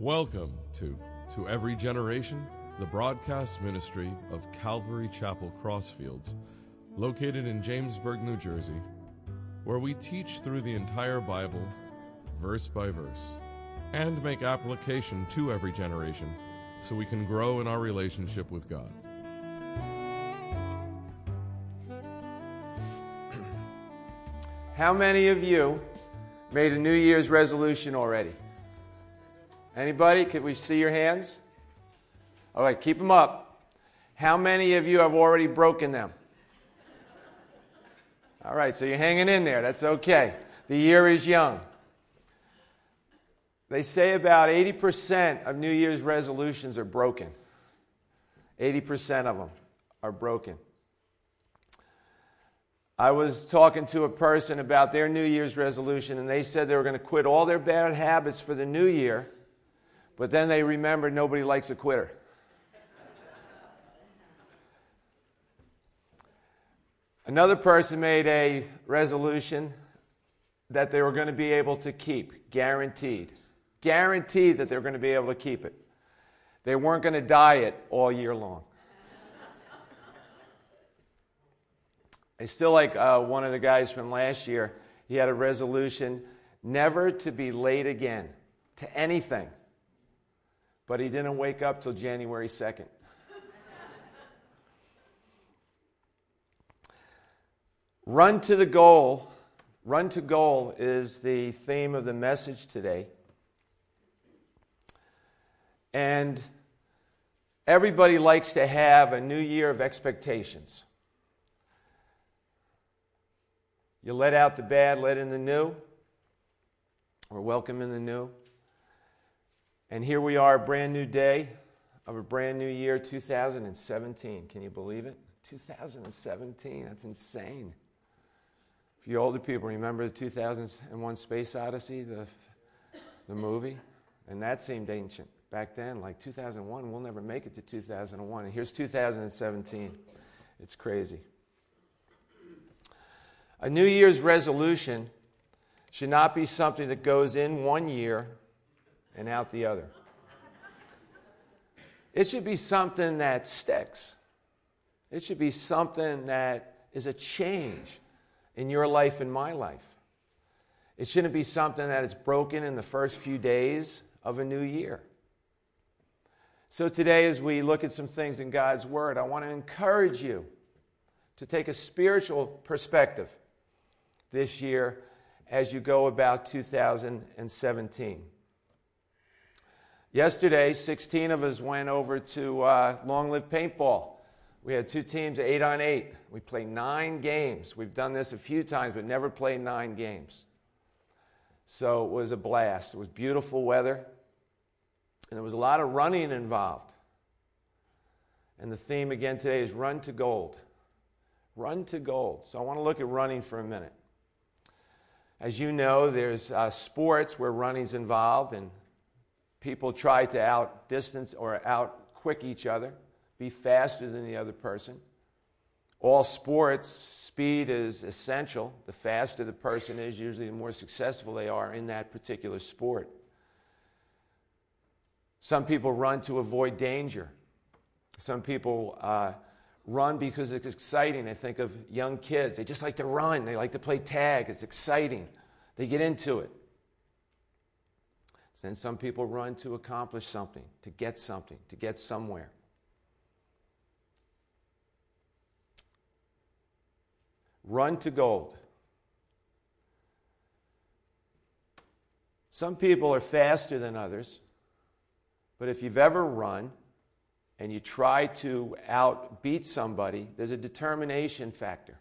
Welcome to To Every Generation, the broadcast ministry of Calvary Chapel Crossfields, located in Jamesburg, New Jersey, where we teach through the entire Bible, verse by verse, and make application to every generation so we can grow in our relationship with God. How many of you made a New Year's resolution already? Anybody? Could we see your hands? All right, keep them up. How many of you have already broken them? All right, so you're hanging in there. That's okay. The year is young. They say about 80% of New Year's resolutions are broken. 80% of them are broken. I was talking to a person about their New Year's resolution, and they said they were going to quit all their bad habits for the new year, but then they remembered nobody likes a quitter. Another person made a resolution that they were going to be able to keep, guaranteed. Guaranteed that they were going to be able to keep it. They weren't going to diet all year long. I still like uh, one of the guys from last year. He had a resolution never to be late again to anything. But he didn't wake up till January 2nd. Run to the goal. Run to goal is the theme of the message today. And everybody likes to have a new year of expectations. You let out the bad, let in the new, or welcome in the new. And here we are, a brand new day of a brand new year, 2017. Can you believe it? 2017, that's insane. If you older people, remember the 2001 Space Odyssey, the, the movie? And that seemed ancient back then, like 2001. We'll never make it to 2001. And here's 2017. It's crazy. A New Year's resolution should not be something that goes in one year and out the other. It should be something that sticks. It should be something that is a change in your life and my life. It shouldn't be something that is broken in the first few days of a new year. So, today, as we look at some things in God's Word, I want to encourage you to take a spiritual perspective this year as you go about 2017. Yesterday, 16 of us went over to uh, Long Live Paintball. We had two teams, eight on eight. We played nine games. We've done this a few times, but never played nine games. So it was a blast. It was beautiful weather, and there was a lot of running involved. And the theme again today is run to gold. Run to gold. So I want to look at running for a minute. As you know, there's uh, sports where running's involved, and people try to outdistance or out quick each other be faster than the other person. All sports, speed is essential. The faster the person is, usually the more successful they are in that particular sport. Some people run to avoid danger. Some people uh, run because it's exciting. I think of young kids. They just like to run, they like to play tag. It's exciting. They get into it. Then some people run to accomplish something, to get something, to get somewhere. Run to gold. Some people are faster than others, but if you've ever run and you try to outbeat somebody, there's a determination factor.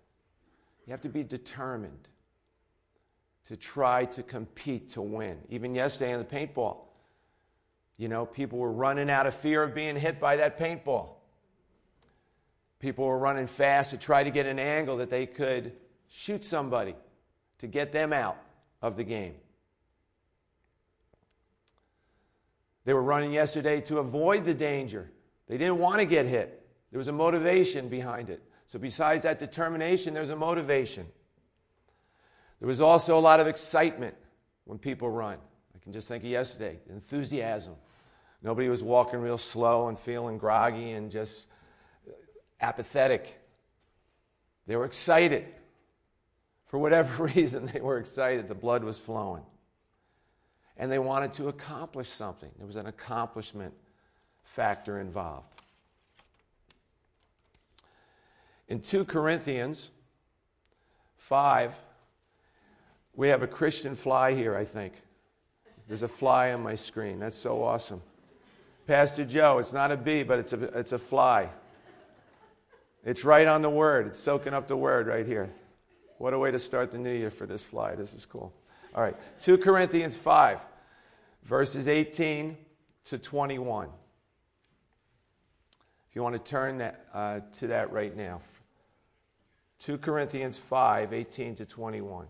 You have to be determined to try to compete to win. Even yesterday in the paintball, you know, people were running out of fear of being hit by that paintball. People were running fast to try to get an angle that they could shoot somebody to get them out of the game. They were running yesterday to avoid the danger. They didn't want to get hit. There was a motivation behind it. So, besides that determination, there's a motivation. There was also a lot of excitement when people run. I can just think of yesterday enthusiasm. Nobody was walking real slow and feeling groggy and just apathetic. They were excited. For whatever reason, they were excited. The blood was flowing. And they wanted to accomplish something. There was an accomplishment factor involved. In 2 Corinthians 5, we have a Christian fly here, I think. There's a fly on my screen. That's so awesome. Pastor Joe, it's not a bee, but it's a, it's a fly. It's right on the word. It's soaking up the word right here. What a way to start the new year for this fly. This is cool. All right. 2 Corinthians 5, verses 18 to 21. If you want to turn that, uh, to that right now. 2 Corinthians 5, 18 to 21.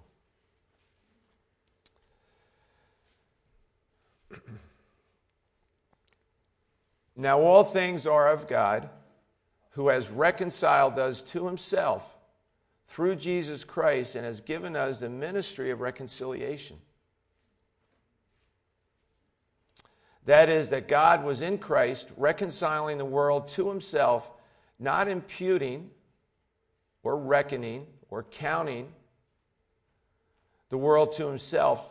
Now, all things are of God, who has reconciled us to himself through Jesus Christ and has given us the ministry of reconciliation. That is, that God was in Christ reconciling the world to himself, not imputing or reckoning or counting the world to himself.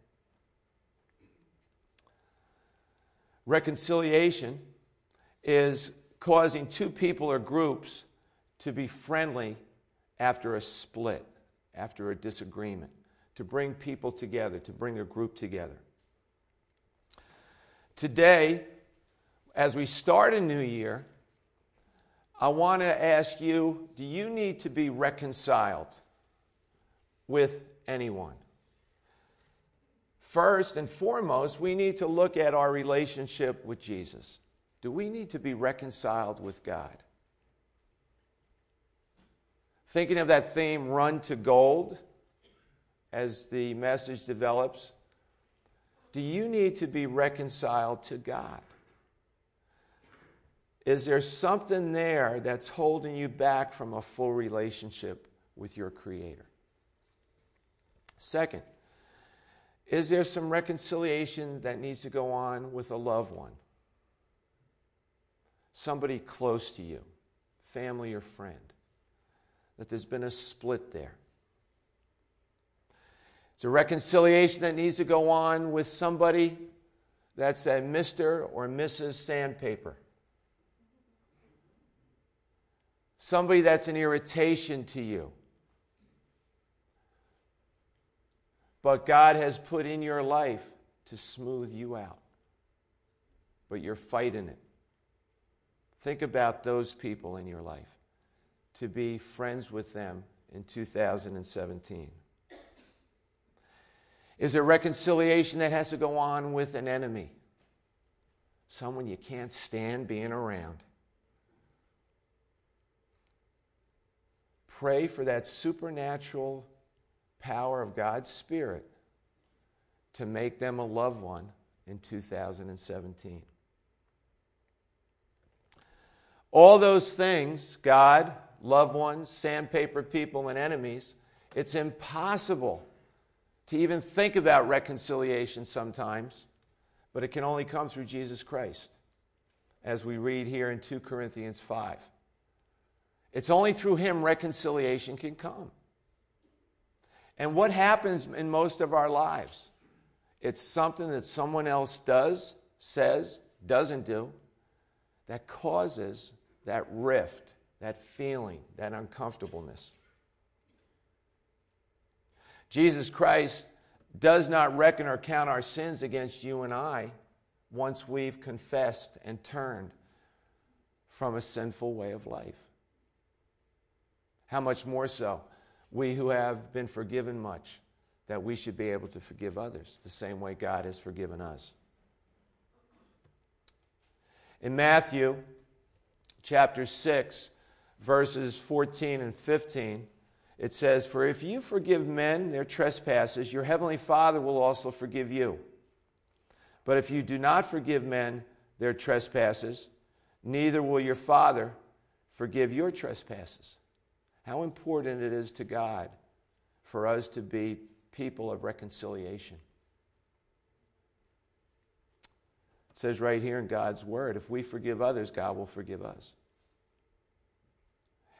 Reconciliation is causing two people or groups to be friendly after a split, after a disagreement, to bring people together, to bring a group together. Today, as we start a new year, I want to ask you do you need to be reconciled with anyone? First and foremost, we need to look at our relationship with Jesus. Do we need to be reconciled with God? Thinking of that theme, run to gold, as the message develops, do you need to be reconciled to God? Is there something there that's holding you back from a full relationship with your Creator? Second, is there some reconciliation that needs to go on with a loved one? Somebody close to you, family or friend? that there's been a split there. It's a reconciliation that needs to go on with somebody that's a Mr. or Mrs. Sandpaper. Somebody that's an irritation to you. But God has put in your life to smooth you out. But you're fighting it. Think about those people in your life to be friends with them in 2017? Is there reconciliation that has to go on with an enemy? Someone you can't stand being around. Pray for that supernatural power of God's Spirit to make them a loved one in 2017. All those things, God loved ones, sandpaper people, and enemies, it's impossible to even think about reconciliation sometimes, but it can only come through Jesus Christ, as we read here in 2 Corinthians 5. It's only through Him reconciliation can come. And what happens in most of our lives? It's something that someone else does, says, doesn't do, that causes that rift that feeling, that uncomfortableness. Jesus Christ does not reckon or count our sins against you and I once we've confessed and turned from a sinful way of life. How much more so, we who have been forgiven much, that we should be able to forgive others the same way God has forgiven us. In Matthew chapter 6, verses 14 and 15, it says, For if you forgive men their trespasses, your heavenly Father will also forgive you. But if you do not forgive men their trespasses, neither will your Father forgive your trespasses. How important it is to God for us to be people of reconciliation. It says right here in God's Word if we forgive others, God will forgive us.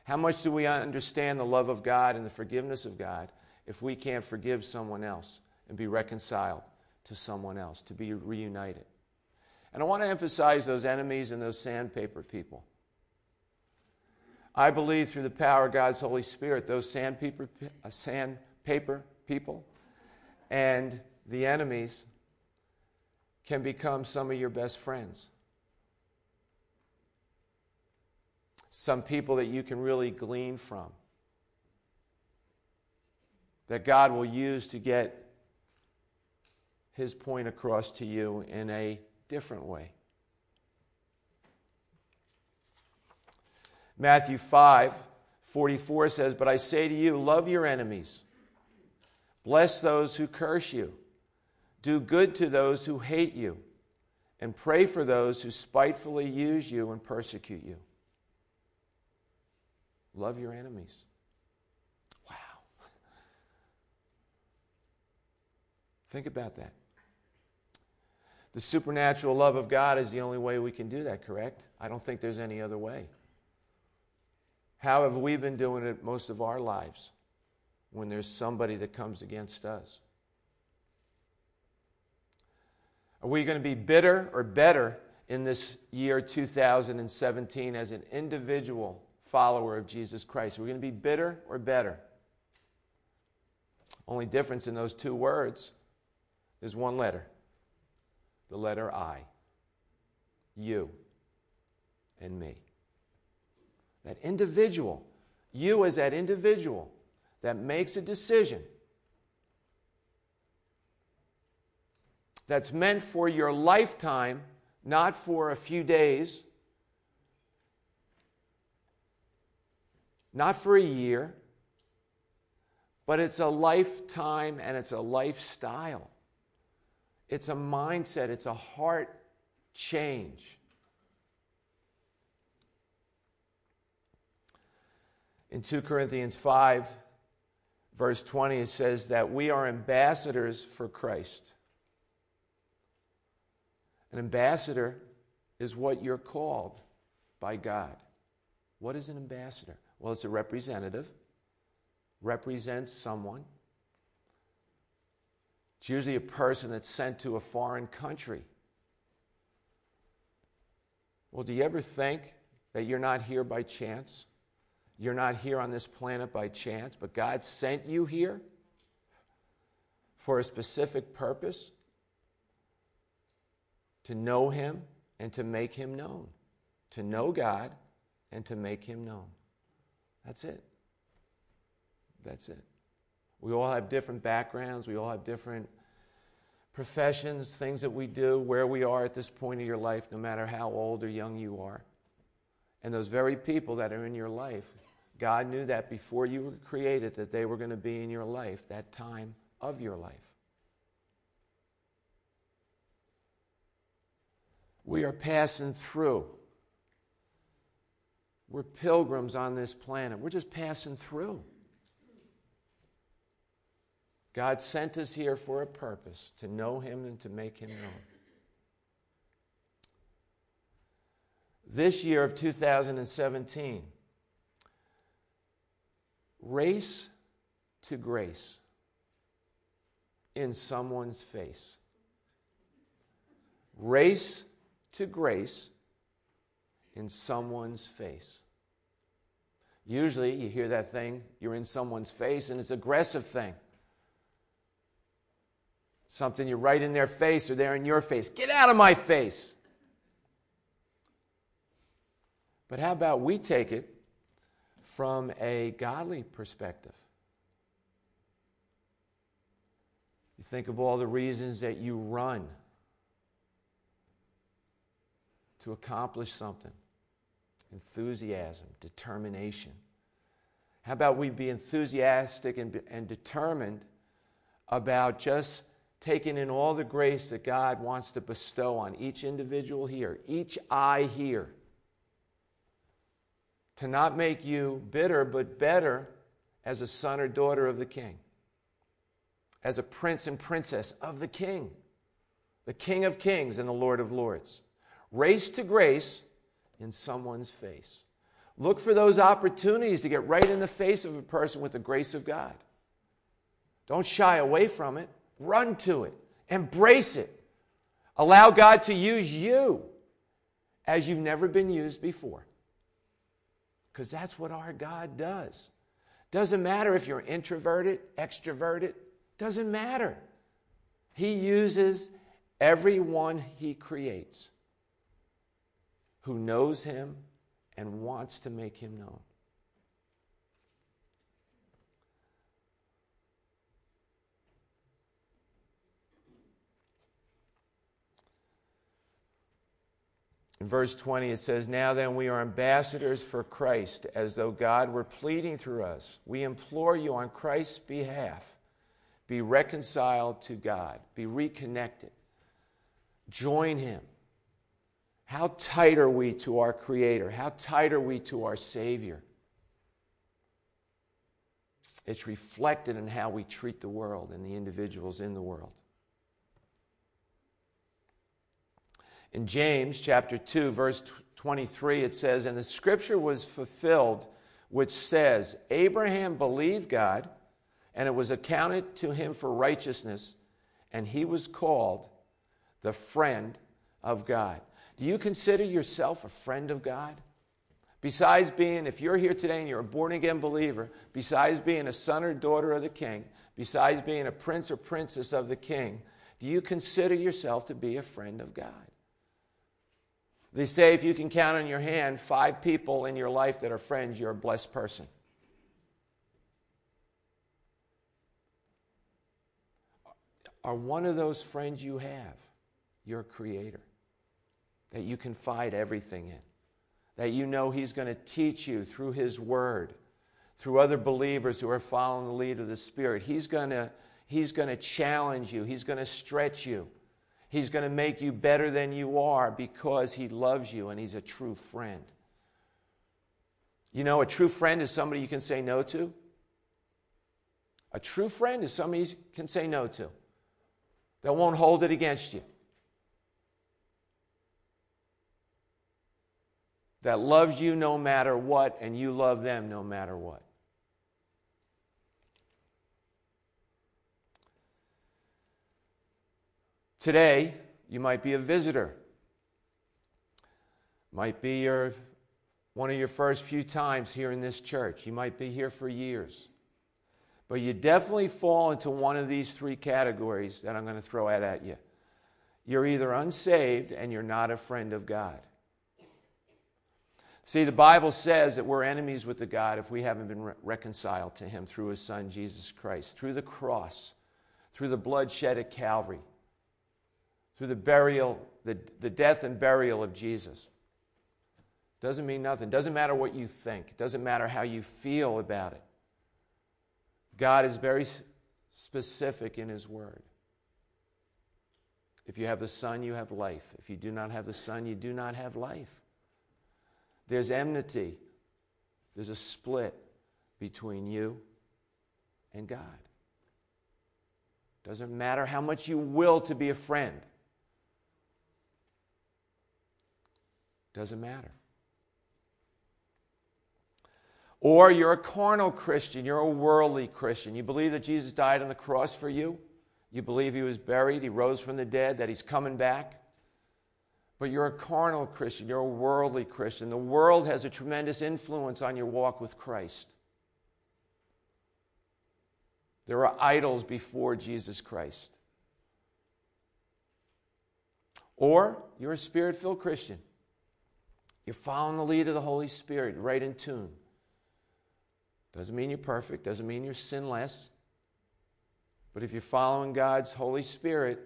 How much do we understand the love of God and the forgiveness of God if we can't forgive someone else and be reconciled to someone else, to be reunited? And I want to emphasize those enemies and those sandpaper people. I believe through the power of God's Holy Spirit, those sandpaper, uh, sandpaper people and the enemies can become some of your best friends. Some people that you can really glean from. That God will use to get his point across to you in a different way. Matthew 5 44 says, But I say to you, love your enemies, bless those who curse you, do good to those who hate you, and pray for those who spitefully use you and persecute you. Love your enemies. Wow. Think about that. The supernatural love of God is the only way we can do that, correct? I don't think there's any other way. How have we been doing it most of our lives when there's somebody that comes against us? Are we going to be bitter or better in this year 2017 as an individual follower of Jesus Christ? Are we going to be bitter or better? Only difference in those two words is one letter the letter I. You and me. That individual, you as that individual that makes a decision that's meant for your lifetime, not for a few days, not for a year, but it's a lifetime and it's a lifestyle. It's a mindset, it's a heart change. In 2 Corinthians 5, verse 20, it says that we are ambassadors for Christ. An ambassador is what you're called by God. What is an ambassador? Well, it's a representative, represents someone. It's usually a person that's sent to a foreign country. Well, do you ever think that you're not here by chance? You're not here on this planet by chance, but God sent you here for a specific purpose to know Him and to make Him known. To know God and to make Him known. That's it. That's it. We all have different backgrounds, we all have different professions, things that we do, where we are at this point of your life, no matter how old or young you are. And those very people that are in your life God knew that before you were created, that they were going to be in your life, that time of your life. We are passing through. We're pilgrims on this planet. We're just passing through. God sent us here for a purpose to know Him and to make Him known. This year of 2017, race to grace in someone's face. Race to grace in someone's face. Usually, you hear that thing, you're in someone's face, and it's an aggressive thing. Something you're right in their face or they're in your face. Get out of my face. But how about we take it from a godly perspective. You think of all the reasons that you run to accomplish something enthusiasm, determination. How about we be enthusiastic and, and determined about just taking in all the grace that God wants to bestow on each individual here, each eye here, to not make you bitter, but better as a son or daughter of the king, as a prince and princess of the king, the king of kings and the lord of lords. Race to grace in someone's face. Look for those opportunities to get right in the face of a person with the grace of God. Don't shy away from it, run to it, embrace it. Allow God to use you as you've never been used before. Because that's what our God does. Doesn't matter if you're introverted, extroverted, doesn't matter. He uses everyone he creates who knows him and wants to make him known. In verse 20, it says, Now then, we are ambassadors for Christ, as though God were pleading through us. We implore you on Christ's behalf be reconciled to God, be reconnected, join Him. How tight are we to our Creator? How tight are we to our Savior? It's reflected in how we treat the world and the individuals in the world. In James chapter 2, verse 23, it says, And the scripture was fulfilled, which says, Abraham believed God, and it was accounted to him for righteousness, and he was called the friend of God. Do you consider yourself a friend of God? Besides being, if you're here today and you're a born again believer, besides being a son or daughter of the king, besides being a prince or princess of the king, do you consider yourself to be a friend of God? They say if you can count on your hand five people in your life that are friends, you're a blessed person. Are one of those friends you have your creator that you confide everything in? That you know he's going to teach you through his word, through other believers who are following the lead of the Spirit. He's going to, he's going to challenge you, he's going to stretch you. He's going to make you better than you are because He loves you and He's a true friend. You know, a true friend is somebody you can say no to. A true friend is somebody you can say no to, that won't hold it against you, that loves you no matter what, and you love them no matter what. Today, you might be a visitor. Might be your, one of your first few times here in this church. You might be here for years. But you definitely fall into one of these three categories that I'm going to throw out at you. You're either unsaved and you're not a friend of God. See, the Bible says that we're enemies with the God if we haven't been re- reconciled to Him through His Son, Jesus Christ, through the cross, through the blood shed at Calvary through the burial, the, the death and burial of Jesus. Doesn't mean nothing. Doesn't matter what you think. Doesn't matter how you feel about it. God is very specific in His Word. If you have the Son, you have life. If you do not have the Son, you do not have life. There's enmity, there's a split between you and God. Doesn't matter how much you will to be a friend. Doesn't matter. Or you're a carnal Christian, you're a worldly Christian. You believe that Jesus died on the cross for you. You believe he was buried, he rose from the dead, that he's coming back. But you're a carnal Christian, you're a worldly Christian. The world has a tremendous influence on your walk with Christ. There are idols before Jesus Christ. Or you're a spirit filled Christian. You're following the lead of the Holy Spirit, right in tune. Doesn't mean you're perfect, doesn't mean you're sinless. But if you're following God's Holy Spirit,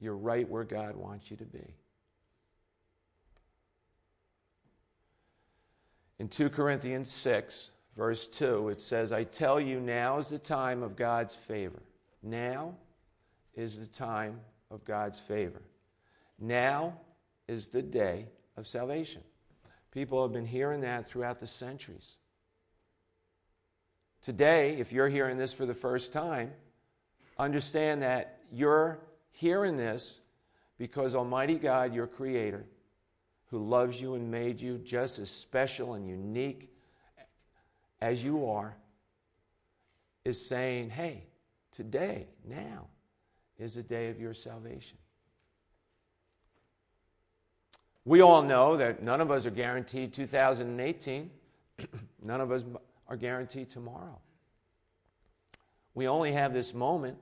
you're right where God wants you to be. In 2 Corinthians 6, verse 2, it says, I tell you, now is the time of God's favor. Now is the time of God's favor. Now is the day of salvation. People have been hearing that throughout the centuries. Today, if you're hearing this for the first time, understand that you're hearing this because Almighty God, your Creator, who loves you and made you just as special and unique as you are, is saying, hey, today, now, is the day of your salvation. We all know that none of us are guaranteed 2018. none of us are guaranteed tomorrow. We only have this moment,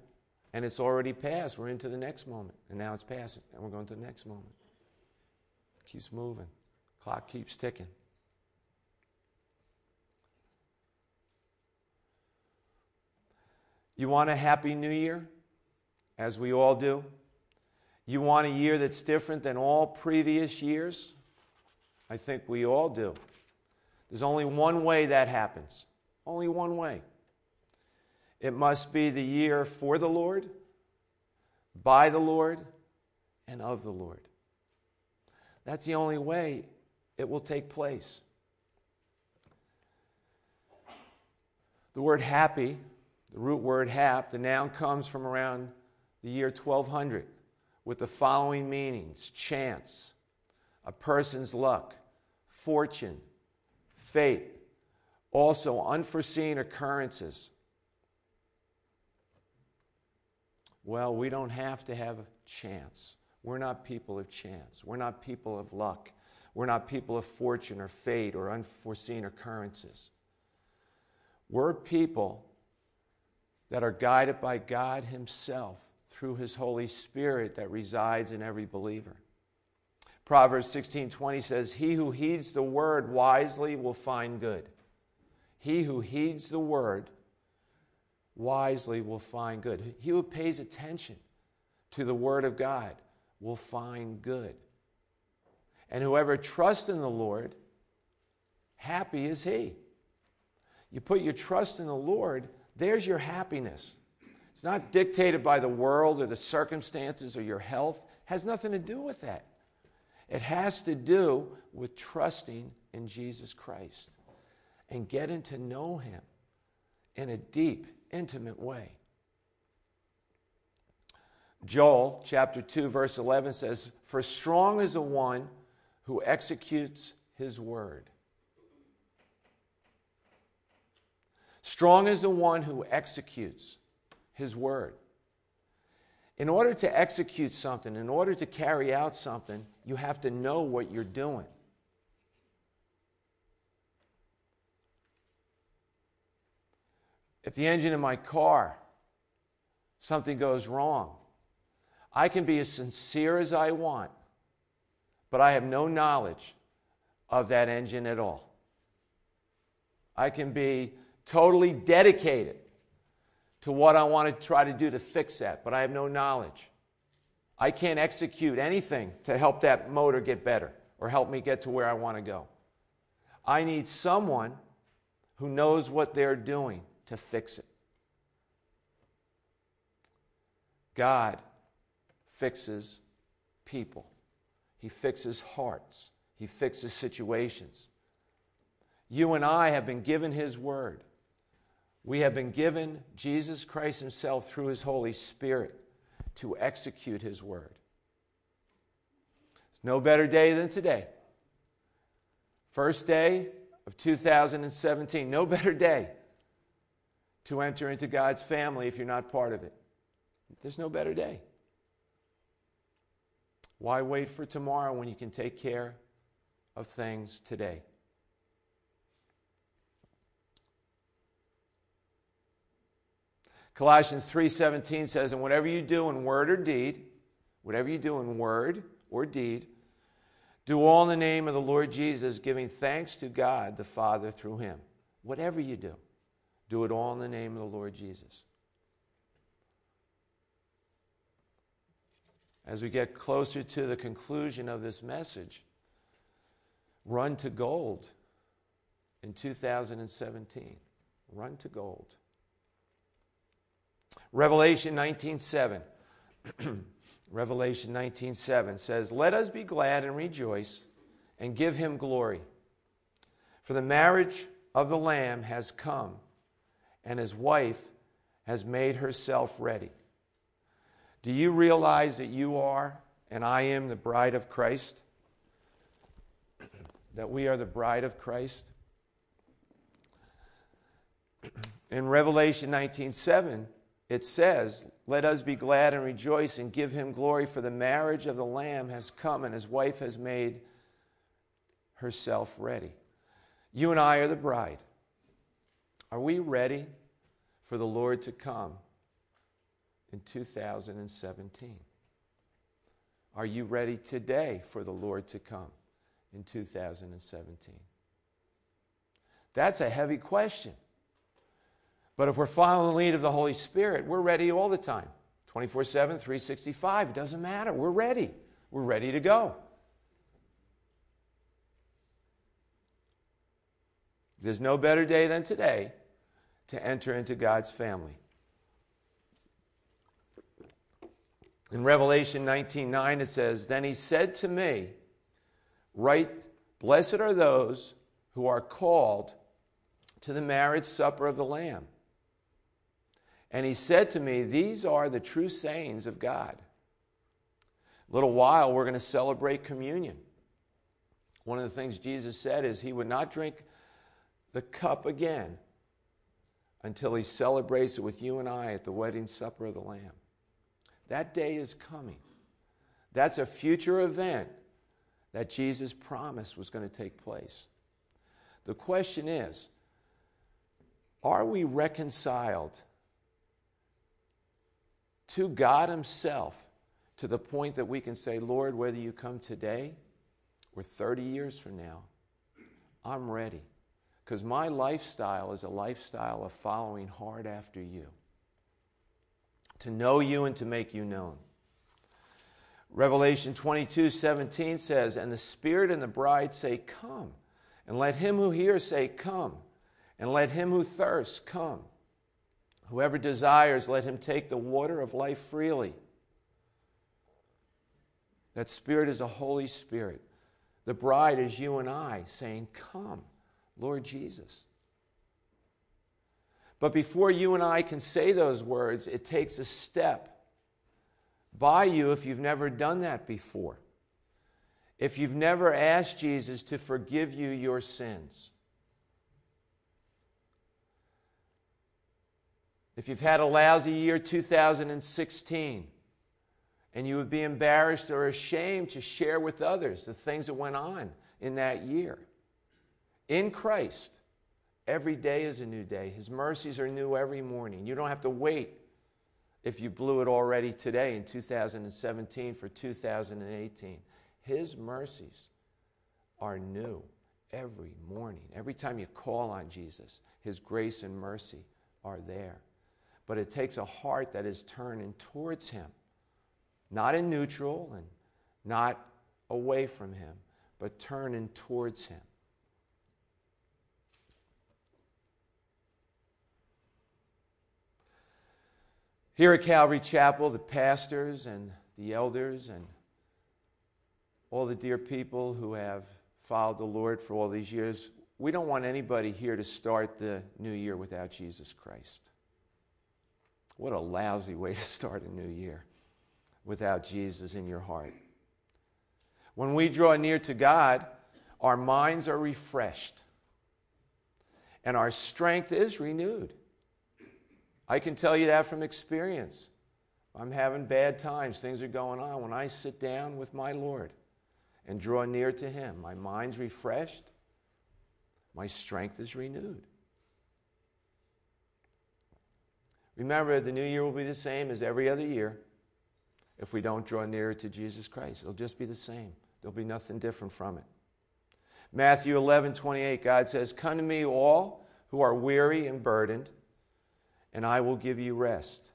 and it's already passed. We're into the next moment, and now it's passing, and we're going to the next moment. It Keeps moving. Clock keeps ticking. You want a happy new year? As we all do. You want a year that's different than all previous years? I think we all do. There's only one way that happens. Only one way. It must be the year for the Lord, by the Lord, and of the Lord. That's the only way it will take place. The word happy, the root word hap, the noun comes from around the year 1200 with the following meanings chance, a person's luck, fortune, fate, also unforeseen occurrences. Well, we don't have to have chance. We're not people of chance. We're not people of luck. We're not people of fortune or fate or unforeseen occurrences. We're people that are guided by God Himself through His Holy Spirit that resides in every believer. Proverbs 16:20 says, "He who heeds the word wisely will find good." He who heeds the word wisely will find good. He who pays attention to the word of God will find good. And whoever trusts in the Lord, happy is he. You put your trust in the Lord, there's your happiness. It's not dictated by the world or the circumstances or your health. It has nothing to do with that. It has to do with trusting in Jesus Christ and getting to know him in a deep, intimate way. Joel chapter 2, verse 11 says, For strong is the one who executes his word. Strong is the one who executes his word. In order to execute something, in order to carry out something, you have to know what you're doing. If the engine in my car, something goes wrong, I can be as sincere as I want, but I have no knowledge of that engine at all. I can be totally dedicated to what I want to try to do to fix that, but I have no knowledge. I can't execute anything to help that motor get better or help me get to where I want to go. I need someone who knows what they're doing to fix it. God fixes people, He fixes hearts, He fixes situations. You and I have been given His Word. We have been given Jesus Christ Himself through His Holy Spirit to execute His Word. It's no better day than today. First day of 2017. No better day to enter into God's family if you're not part of it. There's no better day. Why wait for tomorrow when you can take care of things today? Colossians 3:17 says, "And whatever you do in word or deed, whatever you do in word or deed, do all in the name of the Lord Jesus, giving thanks to God the Father through him." Whatever you do, do it all in the name of the Lord Jesus. as we get closer to the conclusion of this message, run to gold in 2017. Run to gold. Revelation 19:7. Revelation 19:7 says, "Let us be glad and rejoice and give him glory. For the marriage of the lamb has come, and his wife has made herself ready." Do you realize that you are and I am the bride of Christ? That we are the bride of Christ? In Revelation 19:7, it says, Let us be glad and rejoice and give him glory, for the marriage of the Lamb has come, and his wife has made herself ready. You and I are the bride. Are we ready for the Lord to come in 2017? Are you ready today for the Lord to come in 2017? That's a heavy question. But if we're following the lead of the Holy Spirit, we're ready all the time 24 7, 365. It doesn't matter. We're ready. We're ready to go. There's no better day than today to enter into God's family. In Revelation 19:9 it says, "Then he said to me, Right, blessed are those who are called to the marriage supper of the Lamb." And he said to me, These are the true sayings of God. A little while, we're going to celebrate communion. One of the things Jesus said is he would not drink the cup again until he celebrates it with you and I at the wedding supper of the Lamb. That day is coming. That's a future event that Jesus promised was going to take place. The question is are we reconciled to God Himself to the point that we can say, Lord, whether you come today or 30 years from now, I'm ready. Because my lifestyle is a lifestyle of following hard after you, to know you and to make you known. Revelation 22 17 says, And the Spirit and the bride say, Come. And let him who hears say, Come. And let him who thirsts come. Whoever desires, let him take the water of life freely. That Spirit is a Holy Spirit. The bride is you and I saying, Come, Lord Jesus. But before you and I can say those words, it takes a step by you if you've never done that before. If you've never asked Jesus to forgive you your sins. If you've had a lousy year 2016 and you would be embarrassed or ashamed to share with others the things that went on in that year, in Christ, every day is a new day. His mercies are new every morning. You don't have to wait if you blew it already today in 2017 for 2018. His mercies are new every morning. Every time you call on Jesus, His grace and mercy are there. But it takes a heart that is turning towards Him, not in neutral and not away from Him, but turning towards Him. Here at Calvary Chapel, the pastors and the elders and all the dear people who have followed the Lord for all these years, we don't want anybody here to start the new year without Jesus Christ. What a lousy way to start a new year without Jesus in your heart. When we draw near to God, our minds are refreshed and our strength is renewed. I can tell you that from experience. I'm having bad times, things are going on. When I sit down with my Lord and draw near to Him, my mind's refreshed, my strength is renewed. Remember, the new year will be the same as every other year if we don't draw nearer to Jesus Christ. It'll just be the same, there'll be nothing different from it. Matthew 11 28, God says, Come to me, all who are weary and burdened, and I will give you rest.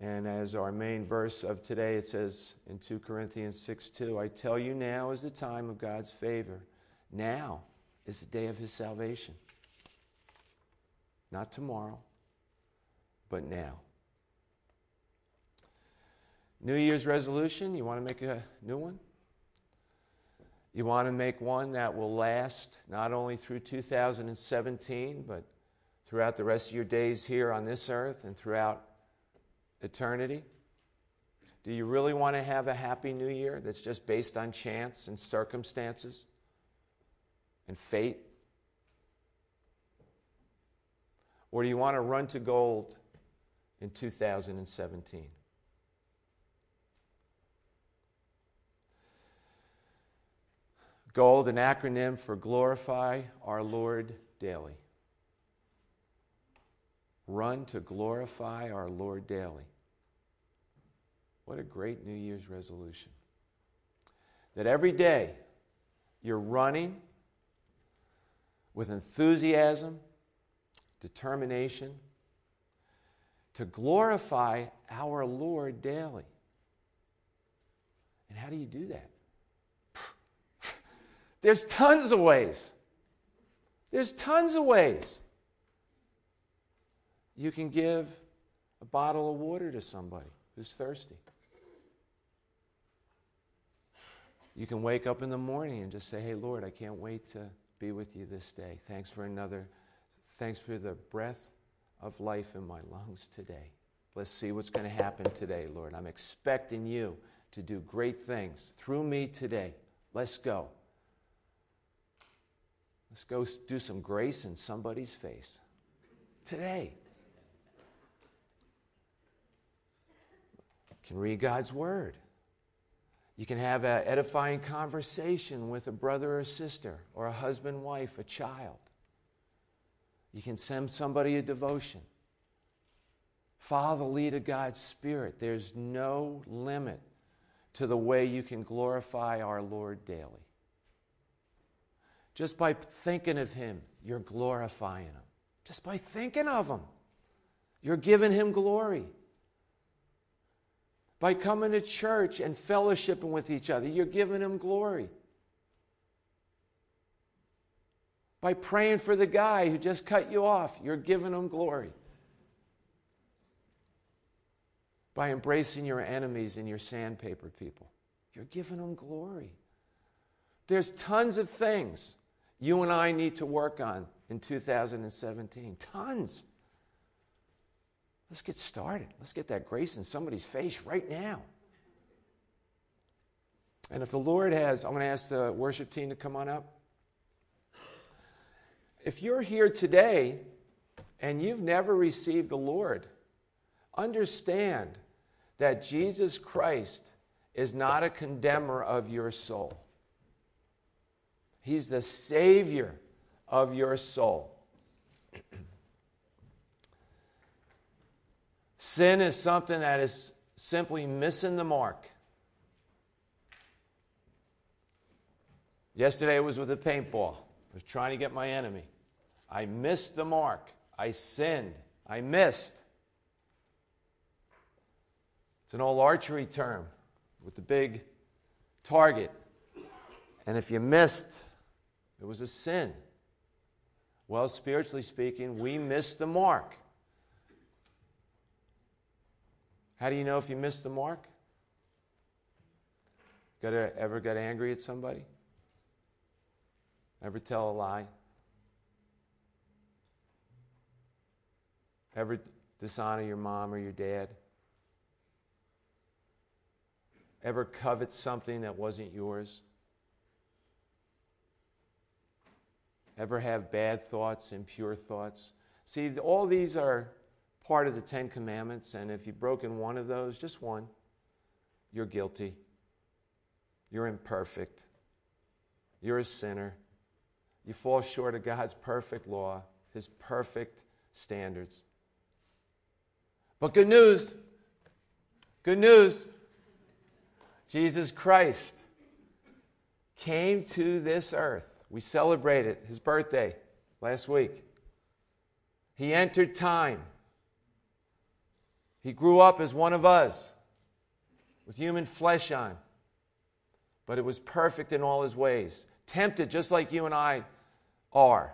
And as our main verse of today, it says in 2 Corinthians 6 2, I tell you now is the time of God's favor. Now is the day of his salvation. Not tomorrow, but now. New Year's resolution, you want to make a new one? You want to make one that will last not only through 2017, but throughout the rest of your days here on this earth and throughout eternity? Do you really want to have a happy new year that's just based on chance and circumstances and fate? Or do you want to run to gold in 2017? Gold, an acronym for glorify our Lord daily. Run to glorify our Lord daily. What a great New Year's resolution. That every day you're running with enthusiasm, determination to glorify our Lord daily. And how do you do that? There's tons of ways. There's tons of ways. You can give a bottle of water to somebody who's thirsty. You can wake up in the morning and just say, Hey, Lord, I can't wait to be with you this day. Thanks for another, thanks for the breath of life in my lungs today. Let's see what's going to happen today, Lord. I'm expecting you to do great things through me today. Let's go. Let's go do some grace in somebody's face today. You can read God's Word. You can have an edifying conversation with a brother or sister, or a husband, wife, a child. You can send somebody a devotion. Follow the lead of God's Spirit. There's no limit to the way you can glorify our Lord daily. Just by thinking of Him, you're glorifying Him. Just by thinking of Him, you're giving Him glory. By coming to church and fellowshipping with each other, you're giving Him glory. By praying for the guy who just cut you off, you're giving Him glory. By embracing your enemies and your sandpaper people, you're giving them glory. There's tons of things you and I need to work on in 2017. Tons. Let's get started. Let's get that grace in somebody's face right now. And if the Lord has, I'm going to ask the worship team to come on up. If you're here today and you've never received the Lord, understand that Jesus Christ is not a condemner of your soul. He's the Savior of your soul. Sin is something that is simply missing the mark. Yesterday was with a paintball. I was trying to get my enemy. I missed the mark. I sinned. I missed. It's an old archery term with the big target. And if you missed, it was a sin. Well, spiritually speaking, we missed the mark. How do you know if you missed the mark? Got ever got angry at somebody? Ever tell a lie? Ever dishonor your mom or your dad? Ever covet something that wasn't yours? Ever have bad thoughts, impure thoughts? See, all these are part of the Ten Commandments, and if you've broken one of those, just one, you're guilty. You're imperfect. You're a sinner. You fall short of God's perfect law, His perfect standards. But good news, good news, Jesus Christ came to this earth. We celebrated his birthday last week. He entered time. He grew up as one of us with human flesh on, but it was perfect in all his ways, tempted just like you and I are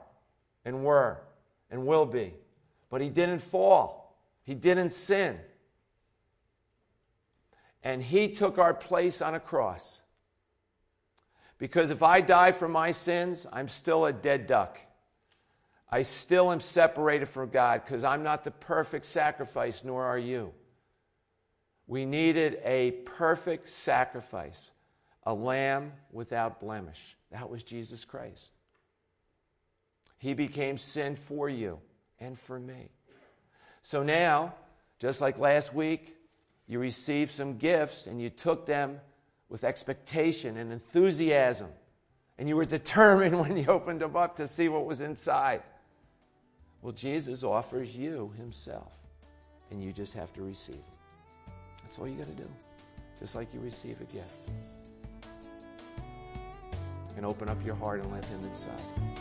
and were and will be. But he didn't fall, he didn't sin. And he took our place on a cross. Because if I die for my sins, I'm still a dead duck. I still am separated from God because I'm not the perfect sacrifice, nor are you. We needed a perfect sacrifice, a lamb without blemish. That was Jesus Christ. He became sin for you and for me. So now, just like last week, you received some gifts and you took them with expectation and enthusiasm. And you were determined when you opened them up to see what was inside. Well, Jesus offers you Himself, and you just have to receive it. That's all you got to do, just like you receive a gift. And open up your heart and let Him inside.